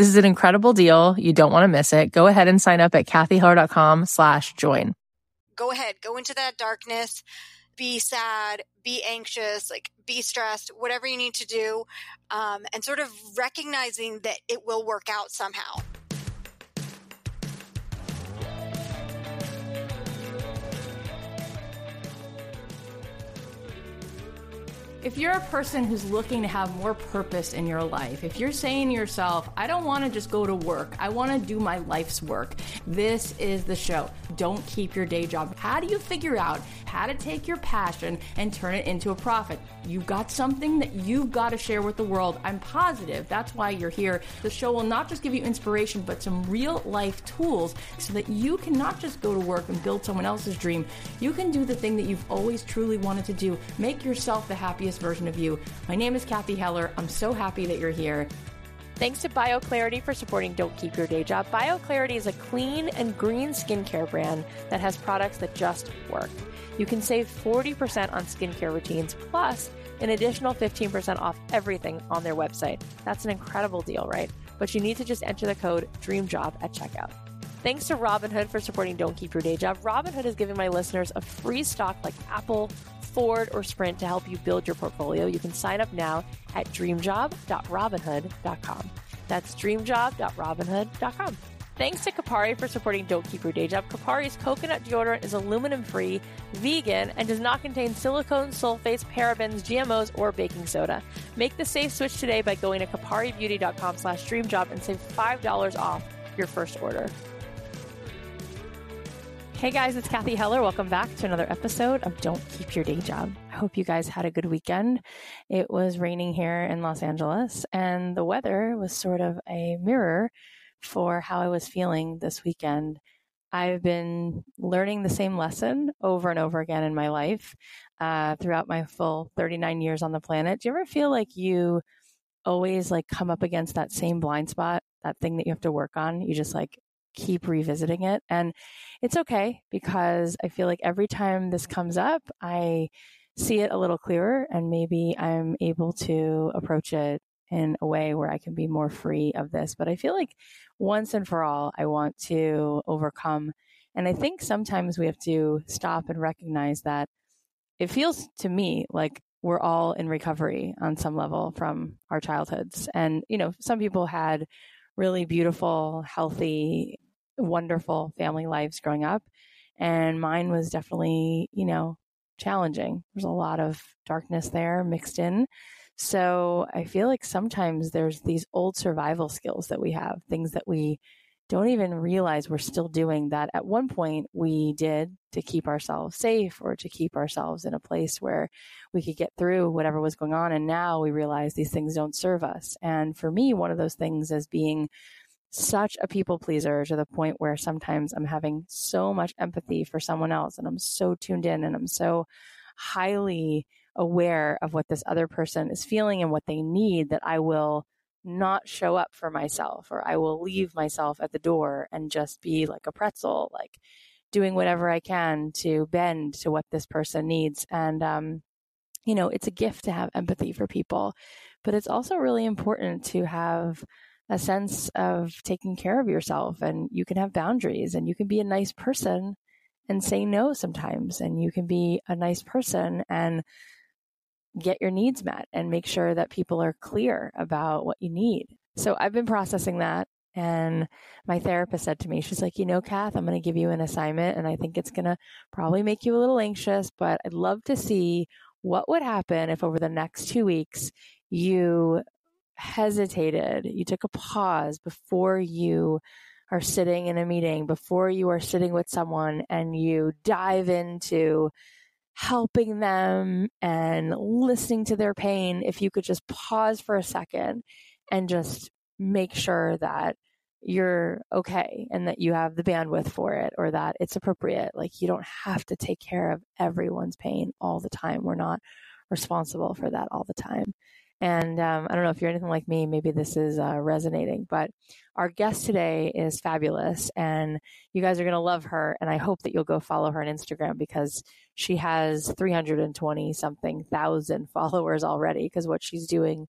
this is an incredible deal. You don't want to miss it. Go ahead and sign up at cathyheller.com slash join. Go ahead, go into that darkness, be sad, be anxious, like be stressed, whatever you need to do, um, and sort of recognizing that it will work out somehow. If you're a person who's looking to have more purpose in your life, if you're saying to yourself, I don't want to just go to work, I want to do my life's work, this is the show. Don't keep your day job. How do you figure out how to take your passion and turn it into a profit? You've got something that you've got to share with the world. I'm positive that's why you're here. The show will not just give you inspiration, but some real life tools so that you can not just go to work and build someone else's dream. You can do the thing that you've always truly wanted to do. Make yourself the happiest version of you. My name is Cathy Heller. I'm so happy that you're here. Thanks to BioClarity for supporting Don't Keep Your Day Job. BioClarity is a clean and green skincare brand that has products that just work. You can save 40% on skincare routines, plus an additional 15% off everything on their website. That's an incredible deal, right? But you need to just enter the code DREAMJOB at checkout. Thanks to Robinhood for supporting Don't Keep Your Day Job. Robinhood is giving my listeners a free stock like Apple, Ford, or Sprint to help you build your portfolio. You can sign up now at dreamjob.robinhood.com. That's dreamjob.robinhood.com. Thanks to Kopari for supporting Don't Keep Your Day Job. Kopari's coconut deodorant is aluminum free, vegan, and does not contain silicone, sulfates, parabens, GMOs, or baking soda. Make the safe switch today by going to koparibeauty.com slash dreamjob and save $5 off your first order. Hey guys, it's Cathy Heller. Welcome back to another episode of Don't Keep Your Day Job. I hope you guys had a good weekend. It was raining here in Los Angeles, and the weather was sort of a mirror for how I was feeling this weekend. I've been learning the same lesson over and over again in my life uh, throughout my full 39 years on the planet. Do you ever feel like you always like come up against that same blind spot, that thing that you have to work on? You just like keep revisiting it. And it's okay because I feel like every time this comes up, I see it a little clearer and maybe I'm able to approach it in a way where I can be more free of this. But I feel like once and for all, I want to overcome. And I think sometimes we have to stop and recognize that it feels to me like we're all in recovery on some level from our childhoods. And, you know, some people had really beautiful, healthy, wonderful family lives growing up. And mine was definitely, you know, challenging. There's a lot of darkness there mixed in. So I feel like sometimes there's these old survival skills that we have, things that we don't even realize we're still doing that at one point we did to keep ourselves safe or to keep ourselves in a place where we could get through whatever was going on. And now we realize these things don't serve us. And for me, one of those things is being such a people pleaser to the point where sometimes I'm having so much empathy for someone else and I'm so tuned in and I'm so highly aware of what this other person is feeling and what they need that I will not show up for myself or I will leave myself at the door and just be like a pretzel, like doing whatever I can to bend to what this person needs. And, um, you know, it's a gift to have empathy for people, but it's also really important to have a sense of taking care of yourself and you can have boundaries and you can be a nice person and say no sometimes and you can be a nice person and get your needs met and make sure that people are clear about what you need. So I've been processing that. And my therapist said to me, she's like, you know, Kath, I'm going to give you an assignment and I think it's going to probably make you a little anxious, but I'd love to see what would happen if over the next two weeks you hesitated, you took a pause before you are sitting in a meeting, before you are sitting with someone and you dive into helping them and listening to their pain, if you could just pause for a second and just make sure that you're okay and that you have the bandwidth for it or that it's appropriate. Like you don't have to take care of everyone's pain all the time. We're not responsible for that all the time. And um, I don't know if you're anything like me, maybe this is uh, resonating, but our guest today is fabulous and you guys are going to love her. And I hope that you'll go follow her on Instagram because she has 320 something thousand followers already because what she's doing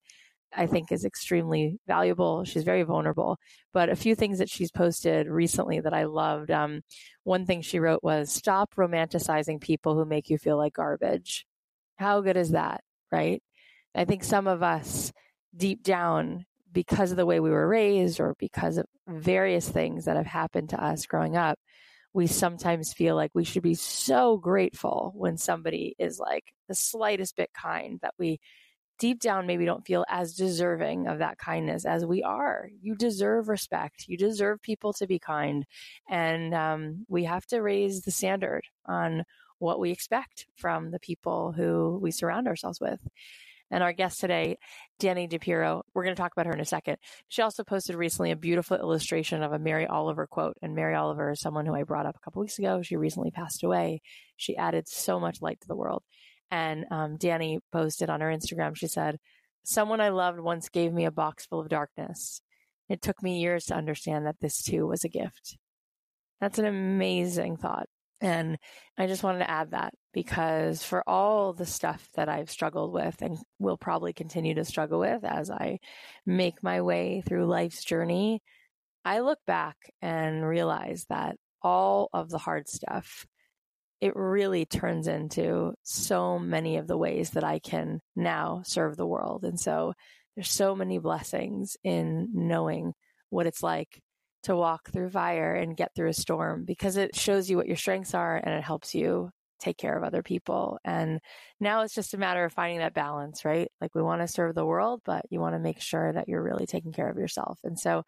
I think is extremely valuable. She's very vulnerable. But a few things that she's posted recently that I loved. Um, one thing she wrote was stop romanticizing people who make you feel like garbage. How good is that? Right. I think some of us deep down, because of the way we were raised or because of various things that have happened to us growing up, we sometimes feel like we should be so grateful when somebody is like the slightest bit kind that we deep down maybe don't feel as deserving of that kindness as we are. You deserve respect. You deserve people to be kind. And um, we have to raise the standard on what we expect from the people who we surround ourselves with. And our guest today, Dani DiPirro, we're going to talk about her in a second. She also posted recently a beautiful illustration of a Mary Oliver quote. And Mary Oliver is someone who I brought up a couple weeks ago. She recently passed away. She added so much light to the world. And um, Dani posted on her Instagram, she said, Someone I loved once gave me a box full of darkness. It took me years to understand that this too was a gift. That's an amazing thought. And I just wanted to add that because for all the stuff that I've struggled with and will probably continue to struggle with as I make my way through life's journey, I look back and realize that all of the hard stuff it really turns into so many of the ways that I can now serve the world. And so there's so many blessings in knowing what it's like to walk through fire and get through a storm because it shows you what your strengths are and it helps you take care of other people. And now it's just a matter of finding that balance, right? Like we want to serve the world, but you want to make sure that you're really taking care of yourself. And so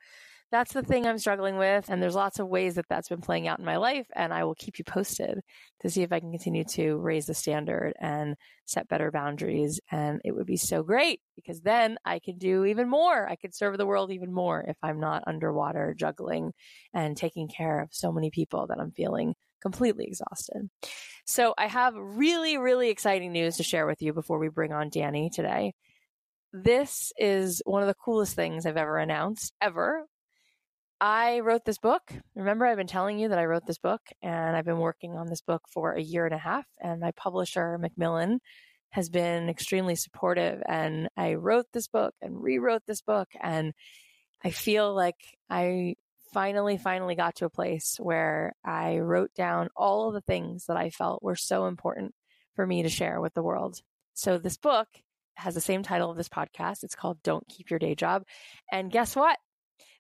that's the thing I'm struggling with. And there's lots of ways that that's been playing out in my life. And I will keep you posted to see if I can continue to raise the standard and set better boundaries. And it would be so great because then I can do even more. I could serve the world even more if I'm not underwater juggling and taking care of so many people that I'm feeling completely exhausted. So I have really, really exciting news to share with you before we bring on Dani today. This is one of the coolest things I've ever announced ever I wrote this book. Remember, I've been telling you that I wrote this book, and I've been working on this book for a year and a half. And my publisher, Macmillan, has been extremely supportive. And I wrote this book and rewrote this book. And I feel like I finally, finally got to a place where I wrote down all of the things that I felt were so important for me to share with the world. So this book has the same title of this podcast. It's called Don't Keep Your Day Job. And guess what?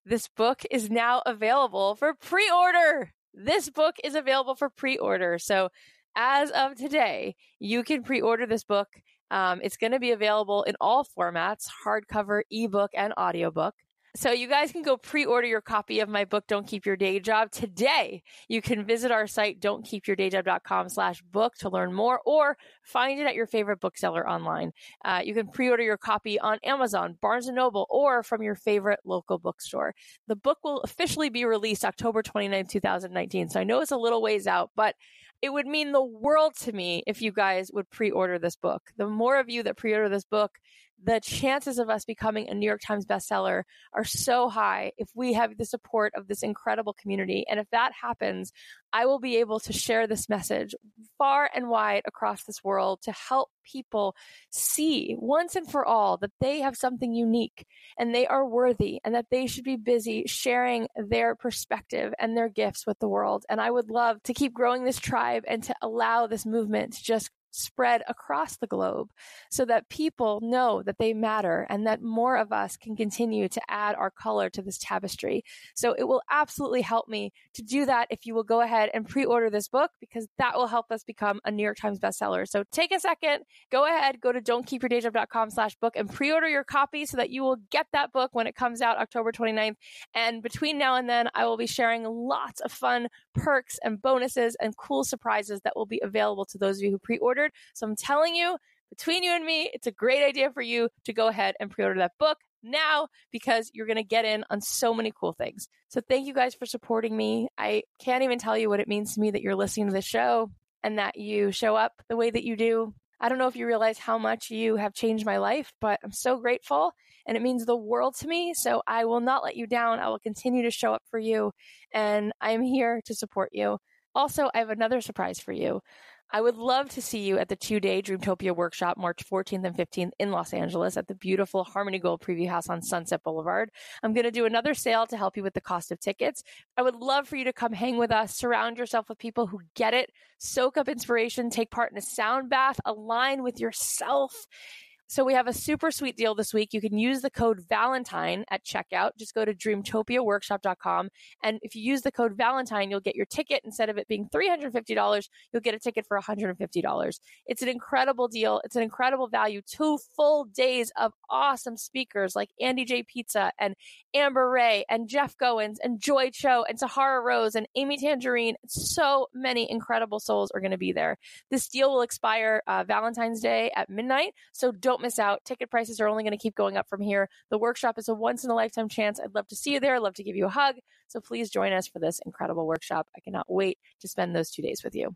This book is now available for pre order. This book is available for pre order. So, as of today, you can pre order this book. Um, it's going to be available in all formats hardcover, ebook, and audiobook. So you guys can go pre-order your copy of my book, Don't Keep Your Day Job today. You can visit our site, don'tkeepyourdayjob.com slash book to learn more or find it at your favorite bookseller online. Uh, you can pre-order your copy on Amazon, Barnes & Noble, or from your favorite local bookstore. The book will officially be released October 29, 2019. So I know it's a little ways out, but it would mean the world to me if you guys would pre-order this book. The more of you that pre-order this book, the chances of us becoming a New York Times bestseller are so high if we have the support of this incredible community. And if that happens, I will be able to share this message far and wide across this world to help people see once and for all that they have something unique and they are worthy and that they should be busy sharing their perspective and their gifts with the world. And I would love to keep growing this tribe and to allow this movement to just spread across the globe so that people know that they matter and that more of us can continue to add our color to this tapestry. So it will absolutely help me to do that if you will go ahead and pre-order this book because that will help us become a New York Times bestseller. So take a second, go ahead, go to don'tkeepyourdayjob.com slash book and pre-order your copy so that you will get that book when it comes out October 29th. And between now and then, I will be sharing lots of fun perks and bonuses and cool surprises that will be available to those of you who pre ordered. so I'm telling you, between you and me, it's a great idea for you to go ahead and pre order that book. now because you're going to get in on so many cool things. So thank you guys for supporting me. I can't even tell you what it means to me that you're listening to this show and that you show up the way that you do. I don't know if you realize how much you have changed my life, but I'm so grateful and it means the world to me. So I will not let you down. I will continue to show up for you and I'm here to support you. Also, I have another surprise for you. I would love to see you at the two day Dreamtopia workshop, March 14th and 15th in Los Angeles at the beautiful Harmony Gold Preview House on Sunset Boulevard. I'm going to do another sale to help you with the cost of tickets. I would love for you to come hang with us, surround yourself with people who get it, soak up inspiration, take part in a sound bath, align with yourself so we have a super sweet deal this week. You can use the code Valentine at checkout. Just go to dreamtopiaworkshop.com. And if you use the code Valentine, you'll get your ticket. Instead of it being $350, you'll get a ticket for $150. It's an incredible deal. It's an incredible value. Two full days of awesome speakers like Andy J. Pizza and Amber Rae and Jeff Goins and Joy Cho and Sahara Rose and Amy Tangerine. So many incredible souls are going to be there. This deal will expire uh, Valentine's Day at midnight. So don't miss out. Ticket prices are only going to keep going up from here. The workshop is a once in a lifetime chance. I'd love to see you there. I'd love to give you a hug. So please join us for this incredible workshop. I cannot wait to spend those two days with you.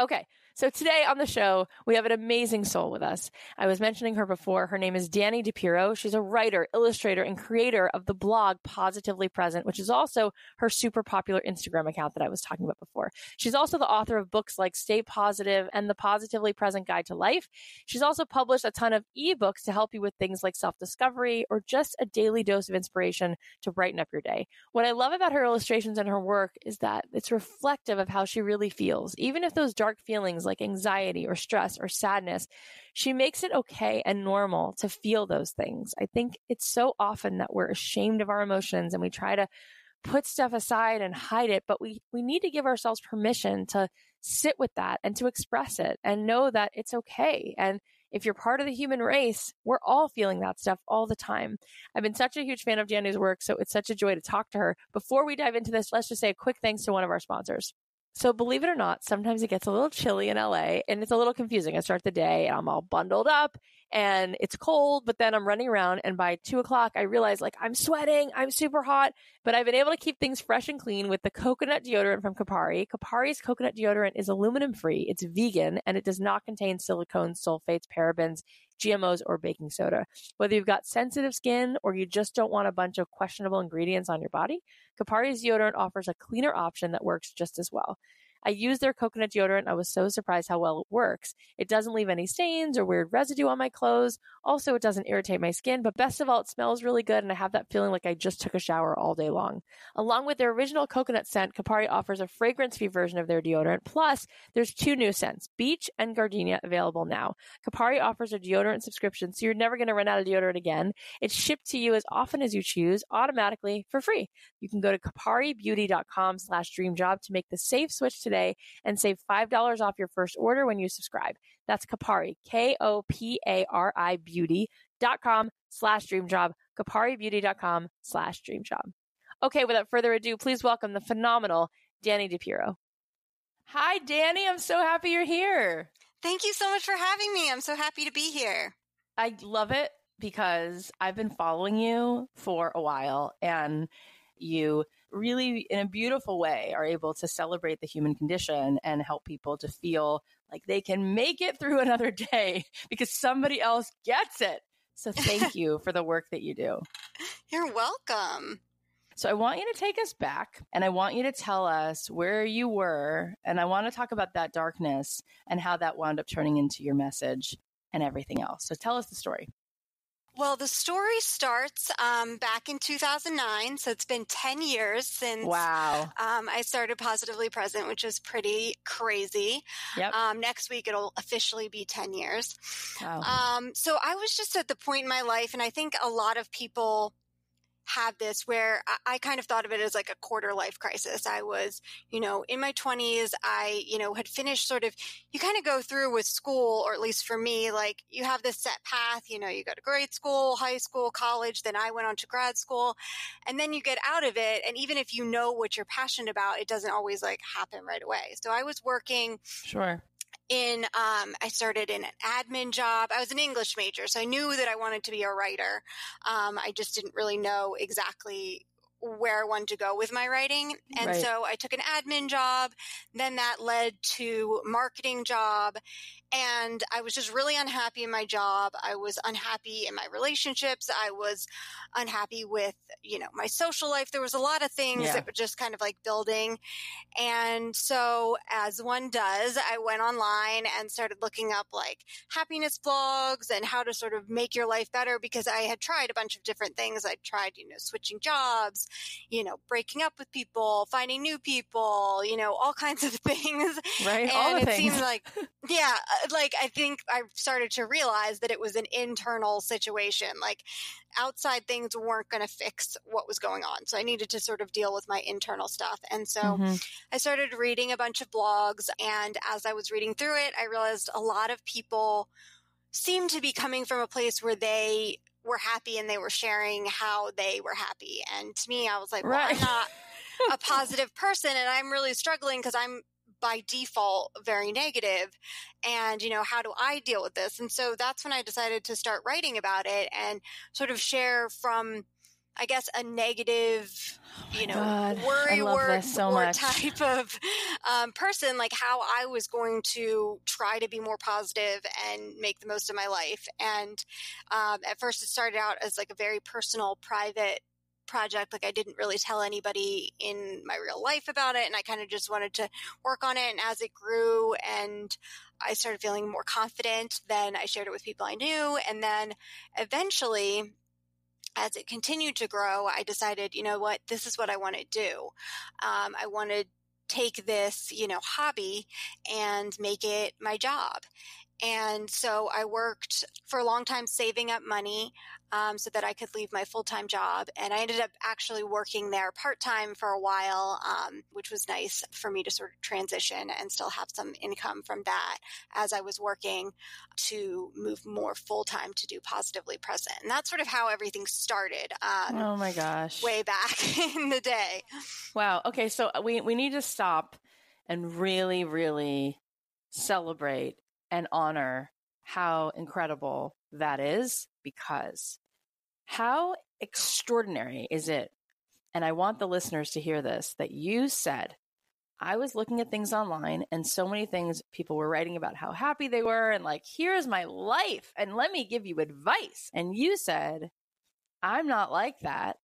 Okay, so today on the show, we have an amazing soul with us. I was mentioning her before. Her name is Dani DiPirro. She's a writer, illustrator, and creator of the blog Positively Present, which is also her super popular Instagram account that I was talking about before. She's also the author of books like Stay Positive and The Positively Present Guide to Life. She's also published a ton of ebooks to help you with things like self discovery or just a daily dose of inspiration to brighten up your day. What I love about her illustrations and her work is that it's reflective of how she really feels, even if those dark feelings like anxiety or stress or sadness, she makes it okay and normal to feel those things. I think it's so often that we're ashamed of our emotions and we try to put stuff aside and hide it, but we, we need to give ourselves permission to sit with that and to express it and know that it's okay. And if you're part of the human race, we're all feeling that stuff all the time. I've been such a huge fan of Dani's work, so it's such a joy to talk to her. Before we dive into this, let's just say a quick thanks to one of our sponsors. So believe it or not, sometimes it gets a little chilly in LA and it's a little confusing. I start the day and I'm all bundled up and it's cold, but then I'm running around and by two o'clock I realize like I'm sweating, I'm super hot, but I've been able to keep things fresh and clean with the coconut deodorant from Kopari. Kopari's coconut deodorant is aluminum free, it's vegan, and it does not contain silicones, sulfates, parabens, GMOs, or baking soda. Whether you've got sensitive skin or you just don't want a bunch of questionable ingredients on your body, Kopari's deodorant offers a cleaner option that works just as well. I used their coconut deodorant. I was so surprised how well it works. It doesn't leave any stains or weird residue on my clothes. Also, it doesn't irritate my skin, but best of all, it smells really good and I have that feeling like I just took a shower all day long. Along with their original coconut scent, Kopari offers a fragrance free version of their deodorant. Plus, there's two new scents, Beach and Gardenia, available now. Kopari offers a deodorant subscription, so you're never going to run out of deodorant again. It's shipped to you as often as you choose, automatically for free. You can go to koparibeauty.com slash dreamjob to make the safe switch today today and save $5 off your first order when you subscribe. That's Kopari, K-O-P-A-R-I beauty.com slash dreamjob, koparibeauty.com slash dream job. Okay, without further ado, please welcome the phenomenal Dani DiPirro. Hi, Dani. I'm so happy you're here. Thank you so much for having me. I'm so happy to be here. I love it because I've been following you for a while and you really, in a beautiful way, are able to celebrate the human condition and help people to feel like they can make it through another day because somebody else gets it. So thank you for the work that you do. You're welcome. So I want you to take us back and I want you to tell us where you were. And I want to talk about that darkness and how that wound up turning into your message and everything else. So tell us the story. Well, the story starts um, back in 2009. So it's been 10 years since wow. Um, I started Positively Present, which is pretty crazy. Yep. Um, next week, it'll officially be 10 years. Wow. Um, so I was just at the point in my life, and I think a lot of people had this where I, I, kind of thought of it as like a quarter life crisis. I was, you know, in my 20s. I, you know, had finished sort of, you kind of go through with school, or at least for me, like you have this set path, you know, you go to grade school, high school, college, then I went on to grad school, and then you get out of it. And even if you know what you're passionate about, it doesn't always like happen right away. So I was working. Sure in um, I started in an admin job. I was an English major, so I knew that I wanted to be a writer. Um, I just didn't really know exactly where I wanted to go with my writing. And right. so I took an admin job. Then that led to marketing job. And I was just really unhappy in my job. I was unhappy in my relationships. I was unhappy with, you know, my social life. There was a lot of things yeah. that were just kind of like building. And so as one does, I went online and started looking up like happiness blogs and how to sort of make your life better because I had tried a bunch of different things. I tried, you know, switching jobs, you know, breaking up with people, finding new people, you know, all kinds of things. Right. And all the it things. seemed like, yeah, uh, like I think I started to realize that it was an internal situation. Like outside things weren't going to fix what was going on. So I needed to sort of deal with my internal stuff. And so mm-hmm. I started reading a bunch of blogs. And as I was reading through it, I realized a lot of people seemed to be coming from a place where they were happy and they were sharing how they were happy. And to me, I was like, well, right. I'm not a positive person and I'm really struggling because I'm by default very negative and you know how do i deal with this and so that's when i decided to start writing about it and sort of share from I guess a negative, oh you know, God. worry word so type of um, person, like how I was going to try to be more positive and make the most of my life. And um, at first, it started out as like a very personal, private project. Like I didn't really tell anybody in my real life about it. And I kind of just wanted to work on it. And as it grew and I started feeling more confident, then I shared it with people I knew. And then eventually, as it continued to grow, I decided, you know what, this is what I want to do. Um, I want to take this, you know, hobby and make it my job. And so I worked for a long time saving up money um, so that I could leave my full time job. And I ended up actually working there part time for a while, um, which was nice for me to sort of transition and still have some income from that as I was working to move more full time to do positively present. And that's sort of how everything started. Um, oh my gosh. Way back in the day. Wow. Okay. So we, we need to stop and really, really celebrate and honor how incredible that is because how extraordinary is it? And I want the listeners to hear this that you said, I was looking at things online and so many things people were writing about how happy they were and like, here's my life and let me give you advice. And you said, I'm not like that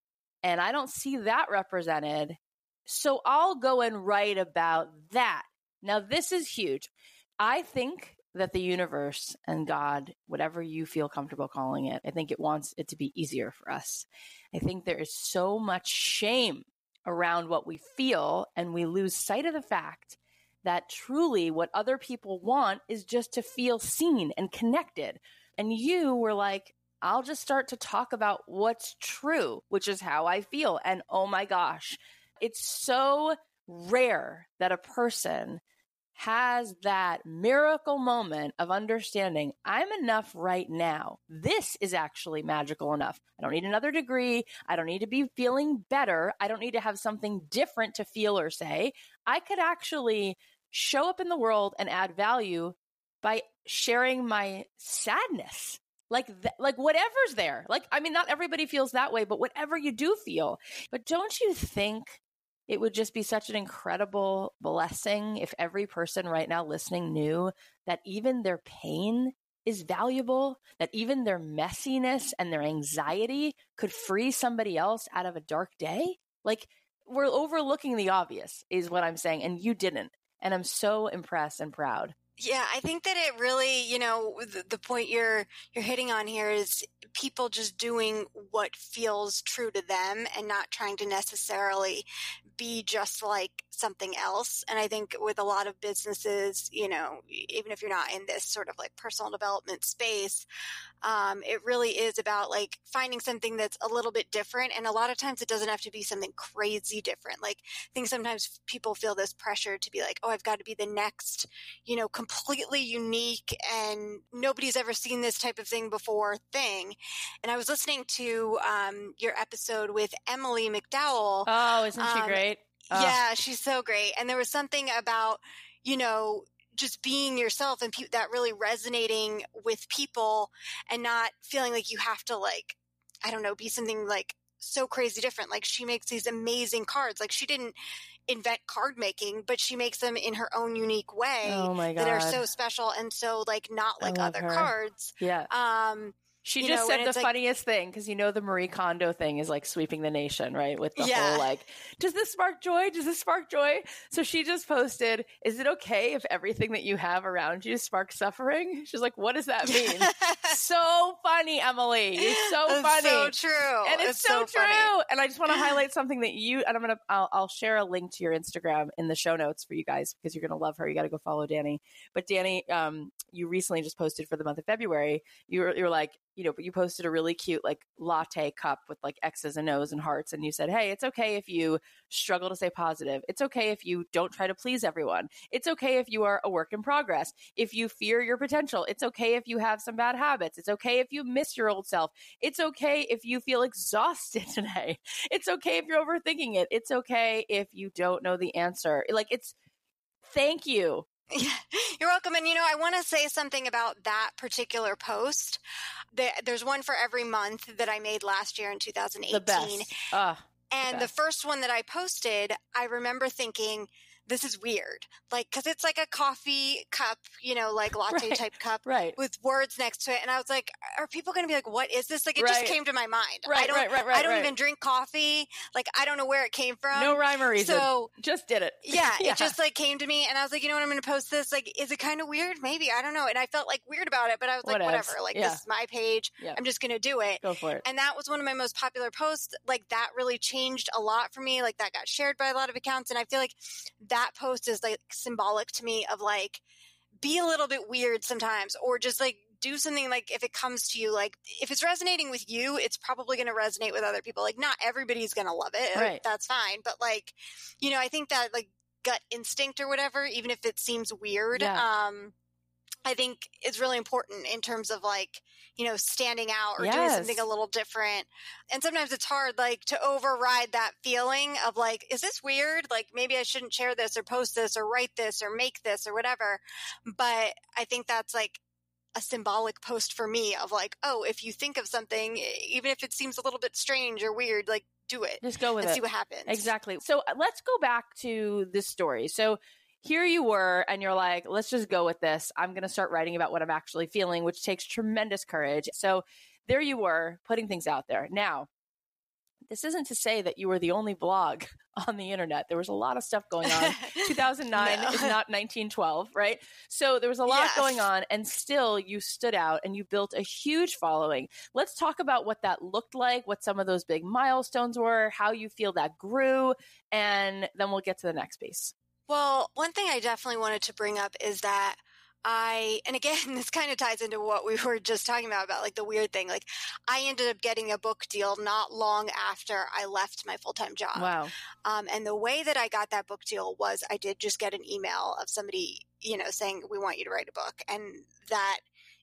and I don't see that represented. So I'll go and write about that. Now, this is huge. I think that the universe and God, whatever you feel comfortable calling it, I think it wants it to be easier for us. I think there is so much shame around what we feel, and we lose sight of the fact that truly what other people want is just to feel seen and connected. And you were like, I'll just start to talk about what's true, which is how I feel. And oh my gosh, it's so rare that a person has that miracle moment of understanding I'm enough right now. This is actually magical enough. I don't need another degree. I don't need to be feeling better. I don't need to have something different to feel or say. I could actually show up in the world and add value by sharing my sadness. Like, th- like whatever's there. Like, I mean, not everybody feels that way, but whatever you do feel. But don't you think it would just be such an incredible blessing if every person right now listening knew that even their pain is valuable, that even their messiness and their anxiety could free somebody else out of a dark day. Like, we're overlooking the obvious, is what I'm saying, and you didn't. And I'm so impressed and proud. Yeah, I think that it really, you know, the, the, point you're you're hitting on here is people just doing what feels true to them and not trying to necessarily be just like something else. And I think with a lot of businesses, you know, even if you're not in this sort of like personal development space, um, it really is about like finding something that's a little bit different. And a lot of times it doesn't have to be something crazy different. Like I think sometimes people feel this pressure to be like, oh, I've got to be the next, you know, completely unique and nobody's ever seen this type of thing before thing. And I was listening to um, your episode with Emily McDowell. Oh, isn't she um, great? Oh. Yeah, she's so great. And there was something about, you know, just being yourself and pe- that really resonating with people and not feeling like you have to like I don't know, be something like so crazy different. Like she makes these amazing cards. Like she didn't invent card making, but she makes them in her own unique way Oh my god. that are so special and so like not like other her. cards. yeah. Um She you just know, said the it's like- funniest thing because you know the Marie Kondo thing is like sweeping the nation, right? With the Yeah. whole like, does this spark joy? Does this spark joy? So she just posted, "Is it okay if everything that you have around you sparks suffering?" She's like, "What does that mean?" so funny, Emily. You're so It's funny. so true. and it's, so, true. funny. And I just want to highlight something that you and I'm gonna I'll, I'll share a link to your Instagram in the show notes for you guys because you're gonna love her. You got to go follow Dani. But Dani, um, you recently just posted for the month of February. You were you were like you know, but you posted a really cute like latte cup with like X's and O's and hearts, and you said, hey, it's okay if you struggle to stay positive. It's okay if you don't try to please everyone. It's okay if you are a work in progress. If you fear your potential, it's okay if you have some bad habits. It's okay if you miss your old self. It's okay if you feel exhausted today. It's okay if you're overthinking it. It's okay if you don't know the answer. Like it's thank you. Yeah, you're welcome. And you know, I want to say something about that particular post. There's one for every month that I made last year in 2018. The best. Uh, And the best. first one that I posted, I remember thinking, this is weird. Like, cause it's like a coffee cup, you know, like latte Right. type cup right. with words next to it. And I was like, are people going to be like, what is this? Like, it Right. just came to my mind. Right, I don't, right, right, right, I don't even drink coffee. Like, I don't know where it came from. No rhyme or reason. So just did it. yeah, it just like came to me and I was like, you know what, I'm going to post this. Like, is it kind of weird? Maybe. I don't know. And I felt like weird about it, but I was like, whatever. Like, Yeah. this is my page. Yeah. I'm just going to do it. go for it. And that was one of my most popular posts. Like that really changed a lot for me. Like that got shared by a lot of accounts. And I feel like that post is like symbolic to me of like, be a little bit weird sometimes or just like do something like if it comes to you, like if it's resonating with you, it's probably going to resonate with other people. Like not everybody's going to love it. Right. That's fine. But like, you know, I think that like gut instinct or whatever, even if it seems weird, Yeah. um, I think is really important in terms of like, you know, standing out or doing something a little different. And sometimes it's hard, like, to override that feeling of like, is this weird? Like, maybe I shouldn't share this or post this or write this or make this or whatever. But I think that's like a symbolic post for me of like, oh, if you think of something, even if it seems a little bit strange or weird, like, do it Just go with and it. see what happens. Exactly. So uh, let's go back to this story. So here you were, and you're like, let's just go with this. I'm going to start writing about what I'm actually feeling, which takes tremendous courage. So there you were, putting things out there. Now, this isn't to say that you were the only blog on the internet. There was a lot of stuff going on. 2009 No. is not 1912, right? So there was a lot Yes. going on, and still you stood out and you built a huge following. Let's talk about what that looked like, what some of those big milestones were, how you feel that grew, and then we'll get to the next piece. Well, one thing I definitely wanted to bring up is that I, and again, this kind of ties into what we were just talking about, about like the weird thing. Like, I ended up getting a book deal not long after I left my full time job. Wow. Um, and the way that I got that book deal was I did just get an email of somebody, you know, saying, we want you to write a book. And that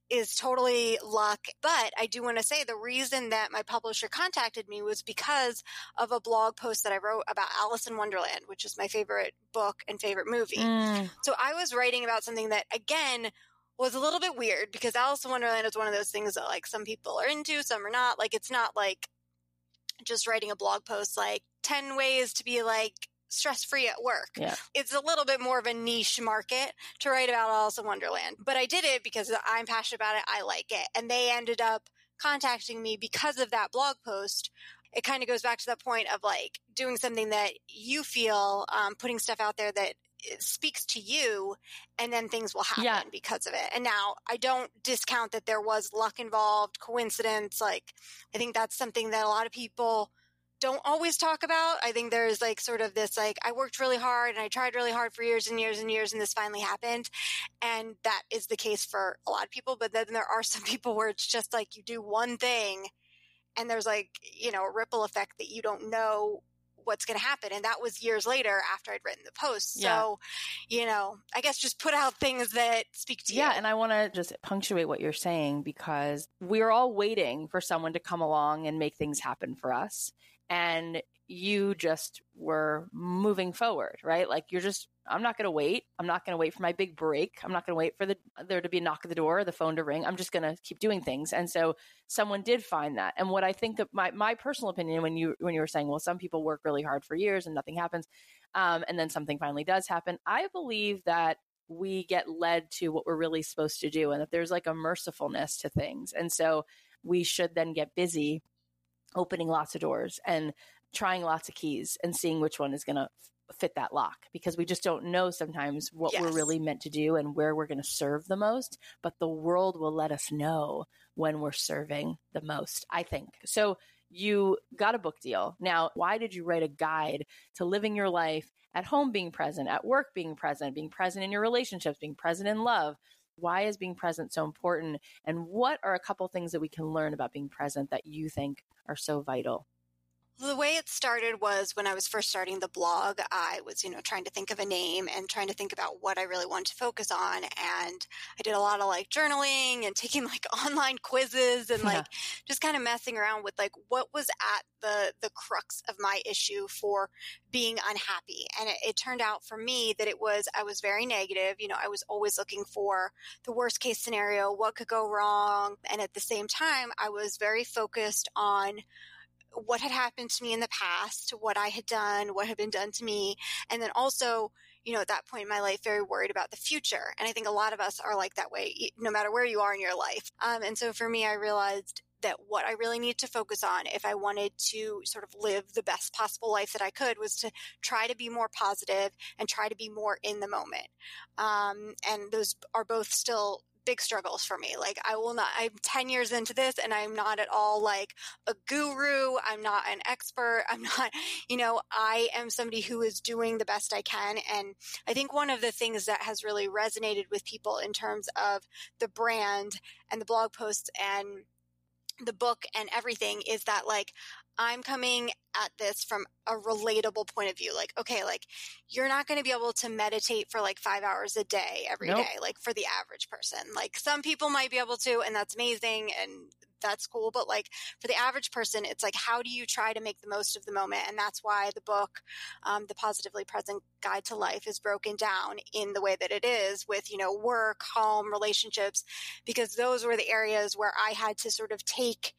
is totally luck. But I do want to say the reason that my publisher contacted me was because of a blog post that I wrote about Alice in Wonderland, which is my favorite book and favorite movie. Mm, So I was writing about something that, again, was a little bit weird because Alice in Wonderland is one of those things that like some people are into, some are not. Like it's not like just writing a blog post like 10 ways to be like stress free at work. Yeah. It's a little bit more of a niche market to write about Alice in Wonderland. But I did it because I'm passionate about it. I like it. And they ended up contacting me because of that blog post. It kind of goes back to that point of like doing something that you feel, um, putting stuff out there that it speaks to you and then things will happen Yeah. because of it. And now I don't discount that there was luck involved, coincidence. Like I think that's something that a lot of people don't always talk about. I think there's like sort of this like I worked really hard and I tried really hard for years and years and years and this finally happened. And that is the case for a lot of people, but then there are some people where it's just like you do one thing and there's like, you know, a ripple effect that you don't know what's going to happen. And that was years later after I'd written the post. Yeah. So, you know, I guess just put out things that speak to Yeah, you. Yeah, and I want to just punctuate what you're saying because we're all waiting for someone to come along and make things happen for us. And you just were moving forward, right? Like you're just, I'm not going to wait. I'm not going to wait for my big break. I'm not going to wait for the there to be a knock at the door, the phone to ring. I'm just going to keep doing things. And so someone did find that. And what I think of my my personal opinion when you when you were saying, well, some people work really hard for years and nothing happens, um, and then something finally does happen. I believe that we get led to what we're really supposed to do, and that there's like a mercifulness to things. And so we should then get busy opening lots of doors and trying lots of keys and seeing which one is going to fit that lock because we just don't know sometimes what yes. we're really meant to do and where we're going to serve the most but the world will let us know when we're serving the most i think so you got a book deal now why did you write a guide to living your life at home being present at work being present being present in your relationships being present in love why is being present so important and what are a couple things that we can learn about being present that you think are so vital the way it started was when I was first starting the blog, I was, you know, trying to think of a name and trying to think about what I really wanted to focus on. And I did a lot of like journaling and taking like online quizzes and like yeah. just kind of messing around with like what was at the, the crux of my issue for being unhappy. And it, it turned out for me that it was, I was very negative. You know, I was always looking for the worst case scenario, what could go wrong. And at the same time, I was very focused on, what had happened to me in the past, what I had done, what had been done to me. And then also, you know, at that point in my life, very worried about the future. And I think a lot of us are like that way, no matter where you are in your life. Um, and so for me, I realized that what I really need to focus on if I wanted to sort of live the best possible life that I could was to try to be more positive and try to be more in the moment. Um, and those are both still big struggles for me. Like I will not, I'm 10 years into this and I'm not at all like a guru. I'm not an expert. I'm not, you know, I am somebody who is doing the best I can. And I think one of the things that has really resonated with people in terms of the brand and the blog posts and the book and everything is that like I'm coming at this from a relatable point of view. Like, okay, like you're not going to be able to meditate for like five hours a day every nope. day, like for the average person. Like some people might be able to, and that's amazing and that's cool. But like for the average person, it's like, how do you try to make the most of the moment? And that's why the book, um, The Positively Present Guide to Life is broken down in the way that it is with, you know, work, home, relationships, because those were the areas where I had to sort of take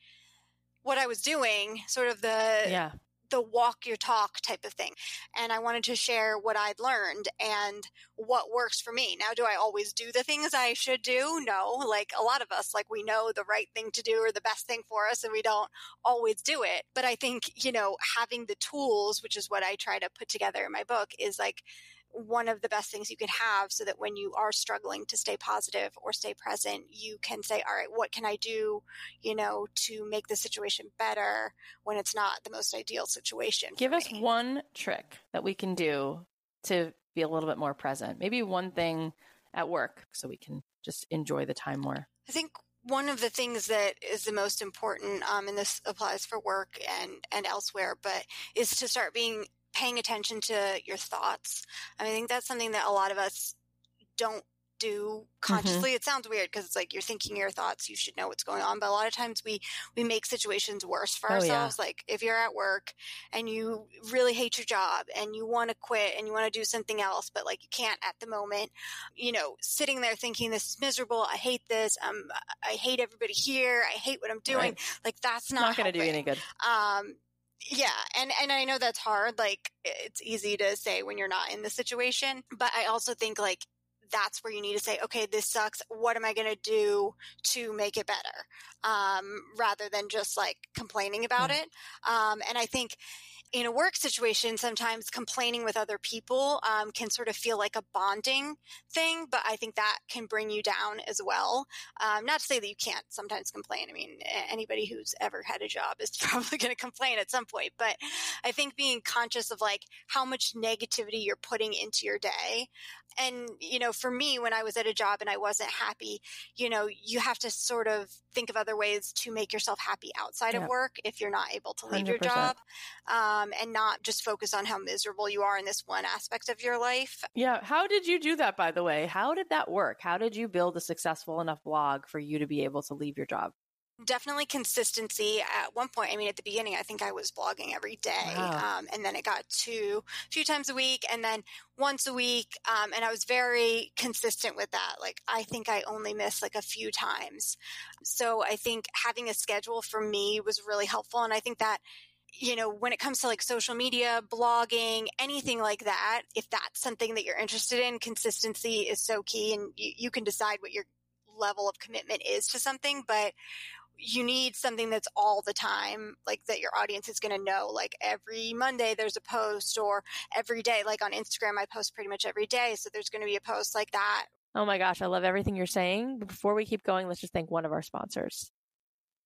what I was doing, sort of the yeah. the walk your talk type of thing. And I wanted to share what I'd learned and what works for me. Now, do I always do the things I should do? No. Like a lot of us, like we know the right thing to do or the best thing for us and we don't always do it. But I think, you know, having the tools, which is what I try to put together in my book, is like one of the best things you can have so that when you are struggling to stay positive or stay present, you can say, all right, what can I do, you know, to make the situation better when it's not the most ideal situation? Give us me. one trick that we can do to be a little bit more present. Maybe one thing at work so we can just enjoy the time more. I think one of the things that is the most important, um, and this applies for work and, and elsewhere, but is to start being paying attention to your thoughts. I, mean, I think that's something that a lot of us don't do consciously. Mm-hmm. It sounds weird because it's like you're thinking your thoughts, you should know what's going on. But a lot of times we we make situations worse for oh, ourselves. Yeah. Like if you're at work and you really hate your job and you want to quit and you want to do something else, but like you can't at the moment, you know, sitting there thinking this is miserable. I hate this. Um, I hate everybody here. I hate what I'm doing. Right. Like that's not, not going to do any good. Um, yeah, and and I know that's hard. Like it's easy to say when you're not in the situation, but I also think like that's where you need to say, okay, this sucks. What am I going to do to make it better? Um, rather than just like complaining about it. Um, and I think in a work situation, sometimes complaining with other people um, can sort of feel like a bonding thing, but I think that can bring you down as well. Um, not to say that you can't sometimes complain. I mean, anybody who's ever had a job is probably going to complain at some point, but I think being conscious of like how much negativity you're putting into your day. And, you know, for me, when I was at a job and I wasn't happy, you know, you have to sort of think of other ways to make yourself happy outside of work if you're not able to leave 100%. your job. Um, um, and not just focus on how miserable you are in this one aspect of your life. Yeah. How did you do that, by the way? How did that work? How did you build a successful enough blog for you to be able to leave your job? definitely consistency at one point i mean at the beginning i think i was blogging every day wow. um, and then it got to a few times a week and then once a week um, and i was very consistent with that like i think i only missed like a few times so i think having a schedule for me was really helpful and i think that you know, when it comes to like social media, blogging, anything like that, if that's something that you're interested in, consistency is so key and you, you can decide what your level of commitment is to something. But you need something that's all the time, like that your audience is going to know. Like every Monday there's a post, or every day, like on Instagram, I post pretty much every day. So there's going to be a post like that. Oh my gosh, I love everything you're saying. Before we keep going, let's just thank one of our sponsors.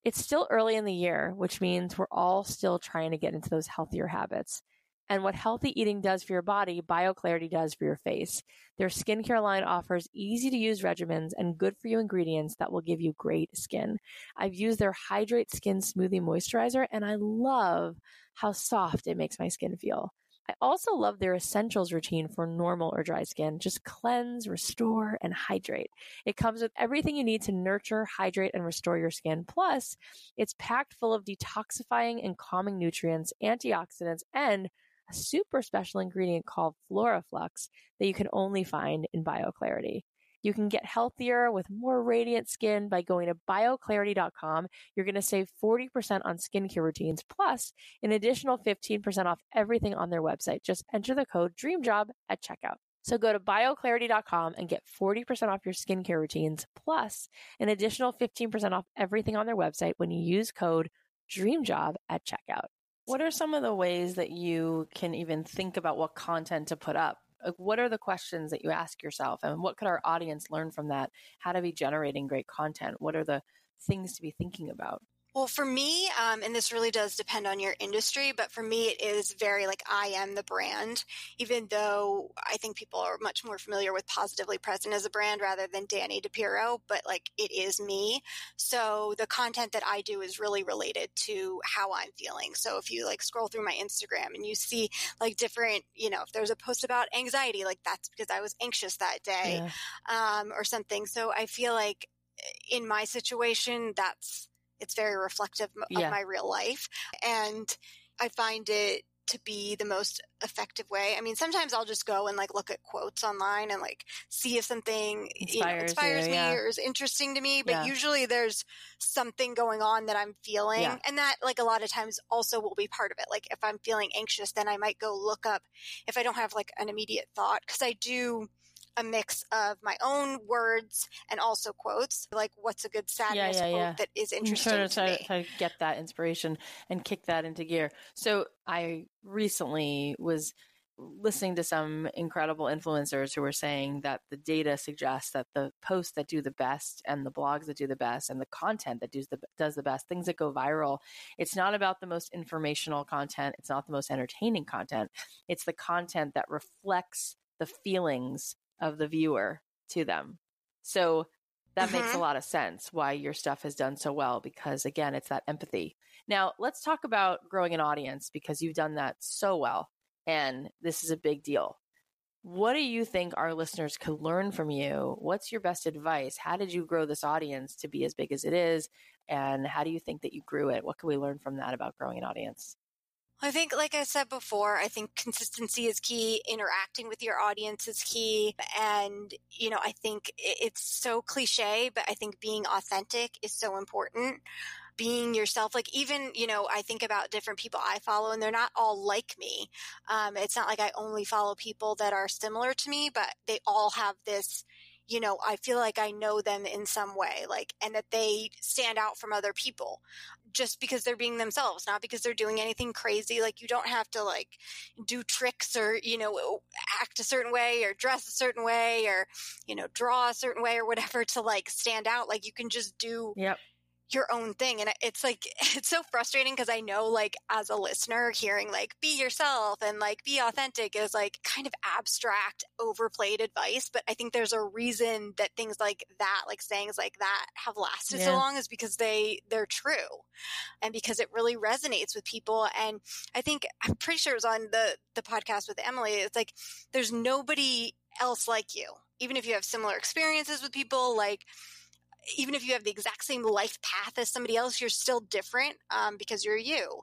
It's still early in the year, which means we're all still trying to get into those healthier habits. And what healthy eating does for your body, BioClarity does for your face. Their skincare line offers easy to use regimens and good for you ingredients that will give you great skin. I've used their Hydrate Skin Smoothie Moisturizer and I love how soft it makes my skin feel. I also love their essentials routine for normal or dry skin. Just cleanse, restore, and hydrate. It comes with everything you need to nurture, hydrate, and restore your skin. Plus, it's packed full of detoxifying and calming nutrients, antioxidants, and a super special ingredient called Floralux that you can only find in BioClarity. You can get healthier with more radiant skin by going to bioclarity.com. You're going to save 40% on skincare routines, plus an additional 15% off everything on their website. Just enter the code DREAMJOB at checkout. So go to bioclarity.com and get 40% off your skincare routines, plus an additional 15% off everything on their website when you use code DREAMJOB at checkout. What are some of the ways that you can even think about what content to put up? Like, what are the questions that you ask yourself, and what could our audience learn from that? How to be generating great content? What are the things to be thinking about? Well, for me, um, and this really does depend on your industry, but for me, it is very like I am the brand, even though I think people are much more familiar with Positively Present as a brand rather than Dani DiPirro, but like it is me. So the content that I do is really related to how I'm feeling. So if you like scroll through my Instagram and you see like different, you know, if there's a post about anxiety, like that's because I was anxious that day yeah. um, or something. So I feel like in my situation, that's it's very reflective of yeah. my real life. And I find it to be the most effective way. I mean, sometimes I'll just go and like look at quotes online and like see if something inspires, you know, inspires you, me yeah. or is interesting to me. But yeah. usually there's something going on that I'm feeling. Yeah. And that like a lot of times also will be part of it. Like if I'm feeling anxious, then I might go look up if I don't have like an immediate thought. Cause I do a mix of my own words and also quotes. Like, what's a good sadness yeah, yeah, quote yeah. that is interesting to, to, try, to, try to get that inspiration and kick that into gear. So I recently was listening to some incredible influencers who were saying that the data suggests that the posts that do the best and the blogs that do the best and the content that does the does the best things that go viral it's not about the most informational content it's not the most entertaining content it's the content that reflects the feelings of the viewer to them. So that mm-hmm. makes a mm-hmm. lot of sense why your stuff has done so well because again, it's that empathy. Now, let's talk about growing an audience because you've done that so well and this is a big deal. What do you think our listeners could learn from you? What's your best advice? How did you grow this audience to be as big as it is? And how do you think that you grew it? What can we learn from that about growing an audience? I think, like I said before, I think consistency is key. Interacting with your audience is key. And, you know, I think it's so cliche, but I think being authentic is so important. Being yourself, like even, you know, I think about different people I follow and they're not all like me. Um, it's not like I only follow people that are similar to me, but they all have this, you know, I feel like I know them in some way, like, and that they stand out from other people just because they're being themselves, not because they're doing anything crazy. Like, you don't have to like do tricks or, you know, act a certain way or dress a certain way or, you know, draw a certain way or whatever to like stand out. Like, you can just do yep your own thing. And it's like, it's so frustrating because I know, like, as a listener, hearing like, be yourself and like, be authentic is like kind of abstract, overplayed advice. But I think there's a reason that things like that, like sayings like that, have lasted yeah. so long is because they, they're true and because it really resonates with people. And I think, I'm pretty sure it was on the, the podcast with Emily. It's like, there's nobody else like you. Even if you have similar experiences with people, like, even if you have the exact same life path as somebody else, you're still different um, because you're you.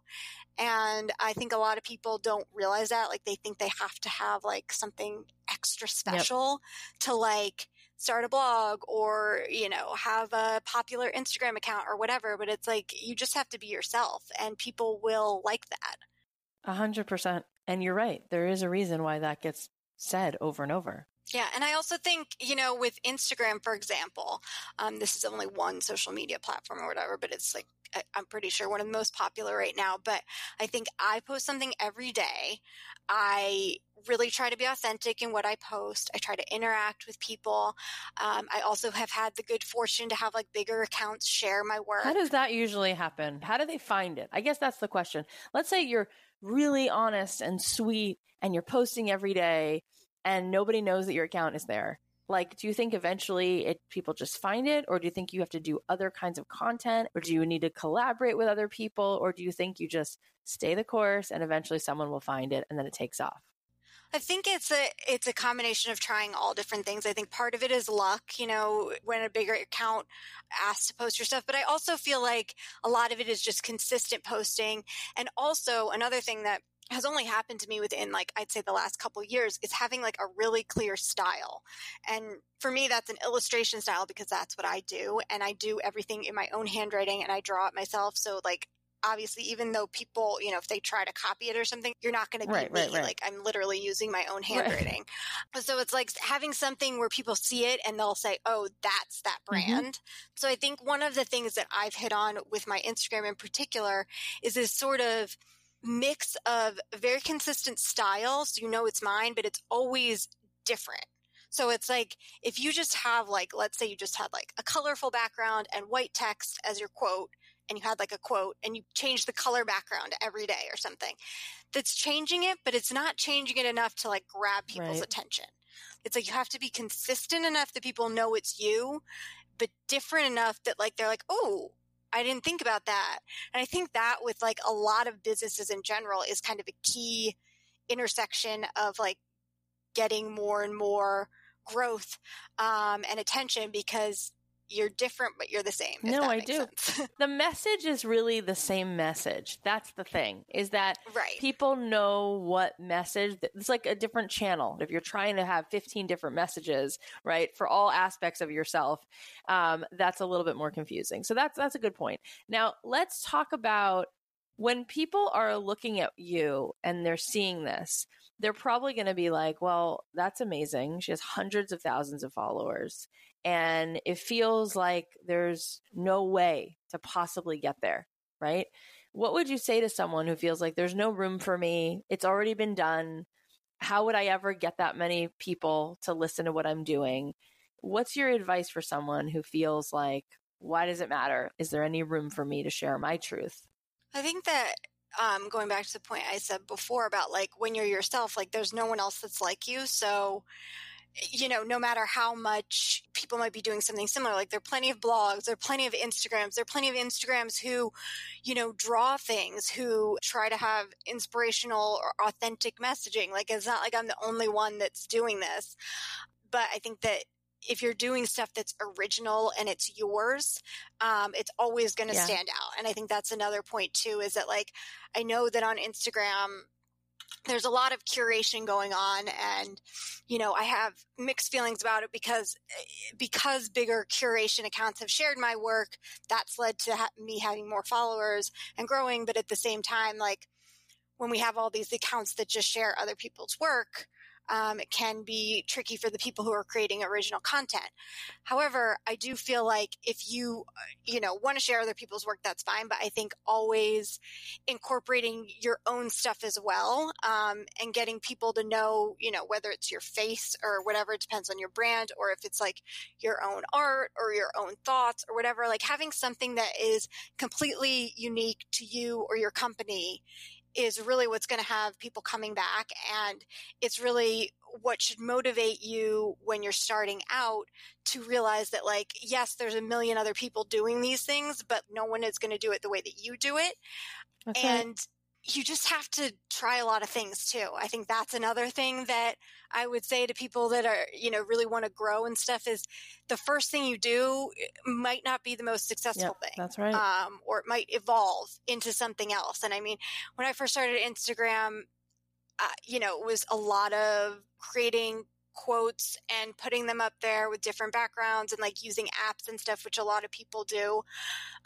And I think a lot of people don't realize that. Like they think they have to have like something extra special yep. to like start a blog or, you know, have a popular Instagram account or whatever. But it's like you just have to be yourself and people will like that. A hundred percent. And you're right. There is a reason why that gets said over and over. Yeah, and I also think you know with Instagram, for example, um, this is only one social media platform or whatever, but it's like I'm pretty sure one of the most popular right now. But I think I post something every day. I really try to be authentic in what I post. I try to interact with people. Um, I also have had the good fortune to have like bigger accounts share my work. How does that usually happen? How do they find it? I guess that's the question. Let's say you're really honest and sweet and you're posting every day and nobody knows that your account is there like do you think eventually it people just find it or do you think you have to do other kinds of content or do you need to collaborate with other people or do you think you just stay the course and eventually someone will find it and then it takes off I think it's a it's a combination of trying all different things. I think part of it is luck, you know, when a bigger account asks to post your stuff, but I also feel like a lot of it is just consistent posting. And also another thing that has only happened to me within like I'd say the last couple years is having like a really clear style. And for me that's an illustration style because that's what I do and I do everything in my own handwriting and I draw it myself so like obviously even though people you know if they try to copy it or something you're not going to be right, me right, like i'm literally using my own handwriting so it's like having something where people see it and they'll say oh that's that mm-hmm. brand mm-hmm. so i think one of the things that i've hit on with my instagram in particular is this sort of mix of very consistent styles. So you know it's mine, but it's always different. So it's like if you just have like, let's say you just had like a colorful background and white text as your quote, and you had like a quote and you change the color background every day or something. That's changing it, but it's not changing it enough to like grab people's right. attention. It's like you have to be consistent enough that people know it's you, but different enough that like they're like, oh, I didn't think about that. And I think that with like a lot of businesses in general is kind of a key intersection of like getting more and more growth um, and attention because you're different, but you're the same. No, I do. the message is really the same message. That's the thing is that right. people know what message. It's like a different channel. If you're trying to have 15 different messages, right, for all aspects of yourself, um, that's a little bit more confusing. So that's that's a good point. Now let's talk about when people are looking at you and they're seeing this. They're probably going to be like, "Well, that's amazing. She has hundreds of thousands of followers." and it feels like there's no way to possibly get there, right? What would you say to someone who feels like there's no room for me? It's already been done. How would I ever get that many people to listen to what I'm doing? What's your advice for someone who feels like, why does it matter? Is there any room for me to share my truth? I think that um, going back to the point I said before about like when you're yourself, like there's no one else that's like you. So you know, no matter how much people might be doing something similar, like there are plenty of blogs, there are plenty of Instagrams, there are plenty of Instagrams who, you know, draw things, who try to have inspirational or authentic messaging. Like it's not like I'm the only one that's doing this. But I think that if you're doing stuff that's original and it's yours, um, it's always going to yeah. stand out. And I think that's another point too, is that like, I know that on Instagram, there's a lot of curation going on and you know i have mixed feelings about it because because bigger curation accounts have shared my work that's led to ha- me having more followers and growing but at the same time like when we have all these accounts that just share other people's work um, it can be tricky for the people who are creating original content. However, I do feel like if you, you know, want to share other people's work, that's fine. But I think always incorporating your own stuff as well, um, and getting people to know, you know, whether it's your face or whatever, it depends on your brand, or if it's like your own art or your own thoughts or whatever, like having something that is completely unique to you or your company is really what's going to have people coming back. And it's really what should motivate you when you're starting out to realize that, like, yes, there's a million other people doing these things, but no one is going to do it the way that you do it. and you just have to try a lot of things too. I think that's another thing that I would say to people that are, you know, really want to grow and stuff is the first thing you do eh, might not be the most successful Yep, thing. that's right. Um, or it might evolve into something else. And I mean, when I first started Instagram, uh, you know, it was a lot of creating quotes and putting them up there with different backgrounds and like using apps and stuff, which a lot of people do.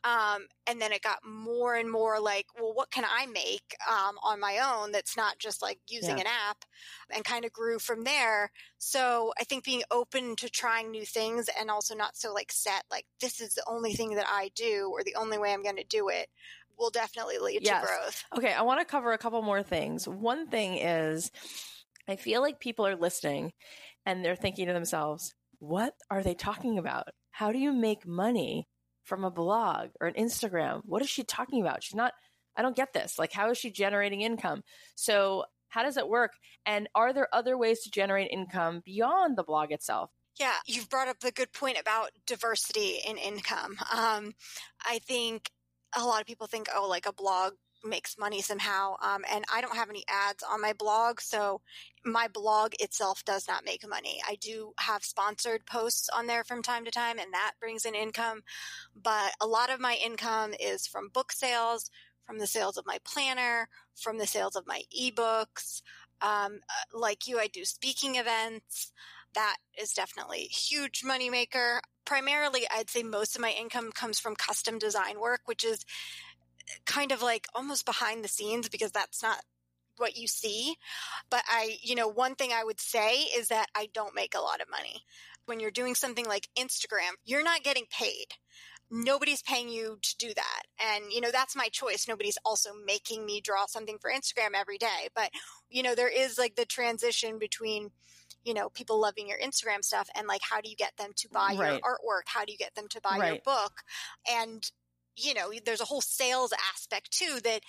Um, and then it got more and more like, well, what can I make um, on my own that's not just like using Yeah. an app and kind of grew from there. So I think being open to trying new things and also not so like set, like this is the only thing that I do or the only way I'm going to do it will definitely lead Yes. to growth. Okay, I want to cover a couple more things. One thing is, I feel like people are listening and they're thinking to themselves, what are they talking about? How do you make money from a blog or an Instagram? What is she talking about? She's not, I don't get this. Like, how is she generating income? So, how does it work? And are there other ways to generate income beyond the blog itself? Yeah, you've brought up the good point about diversity in income. Um, I think a lot of people think, oh, like a blog makes money somehow. Um, and I don't have any ads on my blog, so my blog itself does not make money. I do have sponsored posts on there from time to time, and that brings in income. But a lot of my income is from book sales, from the sales of my planner, from the sales of my ebooks. Um, uh, like you, I do speaking events that is definitely huge moneymaker. Primarily, I'd say most of my income comes from custom design work, which is kind of like almost behind the scenes because that's not what you see. But I, you know, one thing I would say is that I don't make a lot of money. When you're doing something like Instagram, you're not getting paid. Nobody's paying you to do that. And, you know, that's my choice. Nobody's also making me draw something for Instagram every day. But, you know, there is like the transition between, you know, people loving your Instagram stuff and like how do you get them to buy your artwork? How do you get them to buy your book? And, you know, there's a whole sales aspect too that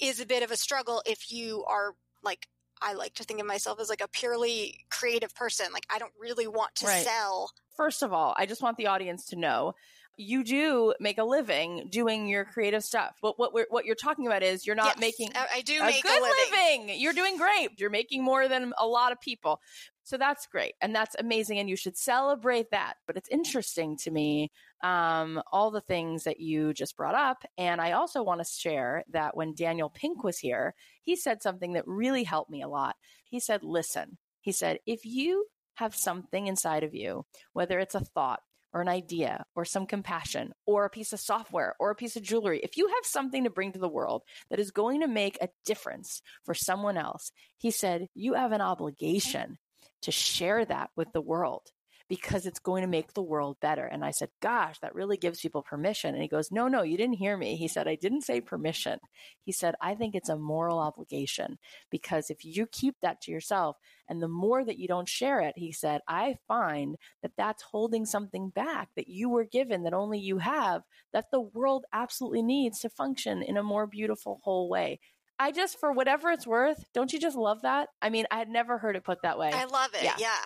is a bit of a struggle if you are like, I like to think of myself as like a purely creative person. Like, I don't really want to Right. sell. First of all, I just want the audience to know you do make a living doing your creative stuff. But what we're, what you're talking about is you're not Yes, making I, I do a make good a living. living. You're doing great. You're making more than a lot of people. So that's great. And that's amazing. And you should celebrate that. But it's interesting to me, um, all the things that you just brought up. And I also want to share that when Daniel Pink was here, he said something that really helped me a lot. He said, listen, he said, if you have something inside of you, whether it's a thought, or an idea or some compassion or a piece of software or a piece of jewelry, if you have something to bring to the world that is going to make a difference for someone else, he said, you have an obligation to share that with the world because it's going to make the world better. And I said, Gosh, that really gives people permission. And he goes, No, no, you didn't hear me. He said, I didn't say permission. He said, I think it's a moral obligation because if you keep that to yourself and the more that you don't share it, he said, I find that that's holding something back that you were given that only you have that the world absolutely needs to function in a more beautiful, whole way. I just, for whatever it's worth, don't you just love that? I mean, I had never heard it put that way. I love it. Yeah. Yeah.